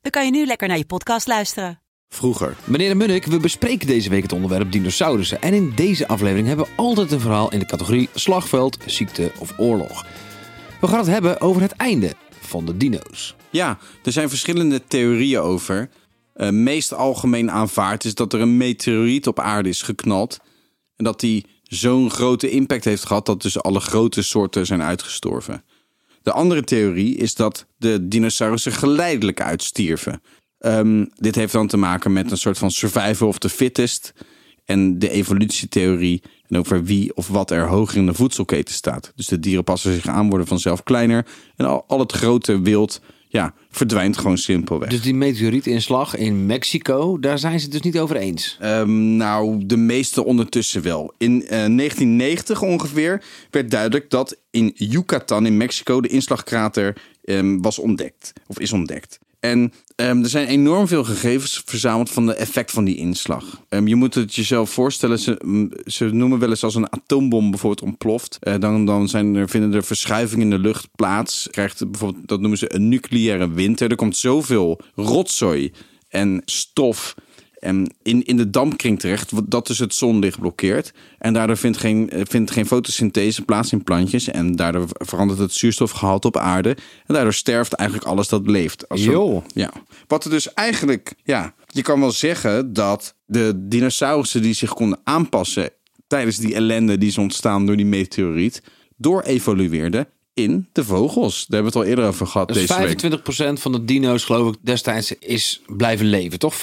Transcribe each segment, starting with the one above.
dan kan je nu lekker naar je podcast luisteren. Vroeger. Meneer de Munnik, we bespreken deze week het onderwerp dinosaurussen. En in deze aflevering hebben we altijd een verhaal in de categorie slagveld, ziekte of oorlog. We gaan het hebben over het einde van de dino's. Ja, er zijn verschillende theorieën over. Uh, meest algemeen aanvaard is dat er een meteoriet op aarde is geknald. En dat die zo'n grote impact heeft gehad dat dus alle grote soorten zijn uitgestorven. De andere theorie is dat de dinosaurussen geleidelijk uitstierven. Um, dit heeft dan te maken met een soort van survival of the fittest. En de evolutietheorie en over wie of wat er hoger in de voedselketen staat. Dus de dieren passen zich aan, worden vanzelf kleiner. En al, al het grote wild ja, verdwijnt gewoon simpelweg. Dus die meteorietinslag in Mexico, daar zijn ze het dus niet over eens? Um, nou, de meeste ondertussen wel. In uh, 1990 ongeveer werd duidelijk dat in Yucatan in Mexico de inslagkrater um, was ontdekt. Of is ontdekt. En um, er zijn enorm veel gegevens verzameld van de effect van die inslag. Um, je moet het jezelf voorstellen, ze, ze noemen wel eens als een atoombom bijvoorbeeld ontploft. Uh, dan dan zijn er, vinden er verschuivingen in de lucht plaats. Krijgt bijvoorbeeld, dat noemen ze een nucleaire winter. Er komt zoveel rotzooi en stof en in, in de dampkring terecht, dat dus het zonlicht blokkeert. En daardoor vindt geen, vindt geen fotosynthese plaats in plantjes. En daardoor verandert het zuurstofgehalte op aarde. En daardoor sterft eigenlijk alles dat leeft. Als. Ja. Wat er dus eigenlijk, ja, je kan wel zeggen dat de dinosaurussen die zich konden aanpassen tijdens die ellende die is ontstaan door die meteoriet, door evolueerden in de vogels. Daar hebben we het al eerder over gehad. Dus deze 25% van de dino's, geloof ik, destijds is blijven leven, toch? 75%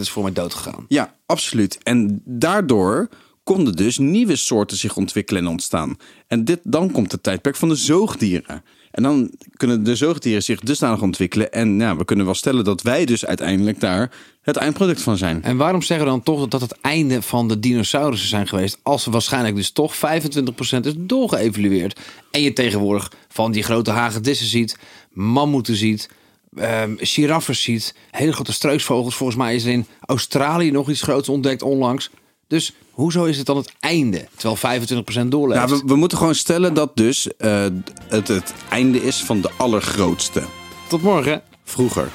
is voor mij dood gegaan. Ja, absoluut. En daardoor konden dus nieuwe soorten zich ontwikkelen en ontstaan. En dit, dan komt het tijdperk van de zoogdieren. En dan kunnen de zoogdieren zich dusdanig ontwikkelen. En ja, we kunnen wel stellen dat wij dus uiteindelijk daar het eindproduct van zijn. En waarom zeggen we dan toch dat het einde van de dinosaurussen zijn geweest? Als we waarschijnlijk dus toch 25% is doorgeëvalueerd. En je tegenwoordig van die grote hagedissen ziet, mammoeten ziet, um, giraffes ziet, hele grote struisvogels. Volgens mij is er in Australië nog iets groots ontdekt onlangs. Dus hoezo is het dan het einde, terwijl 25% doorleeft? Nou, we, we, moeten gewoon stellen dat dus uh, het het einde is van de allergrootste. Tot morgen. Vroeger.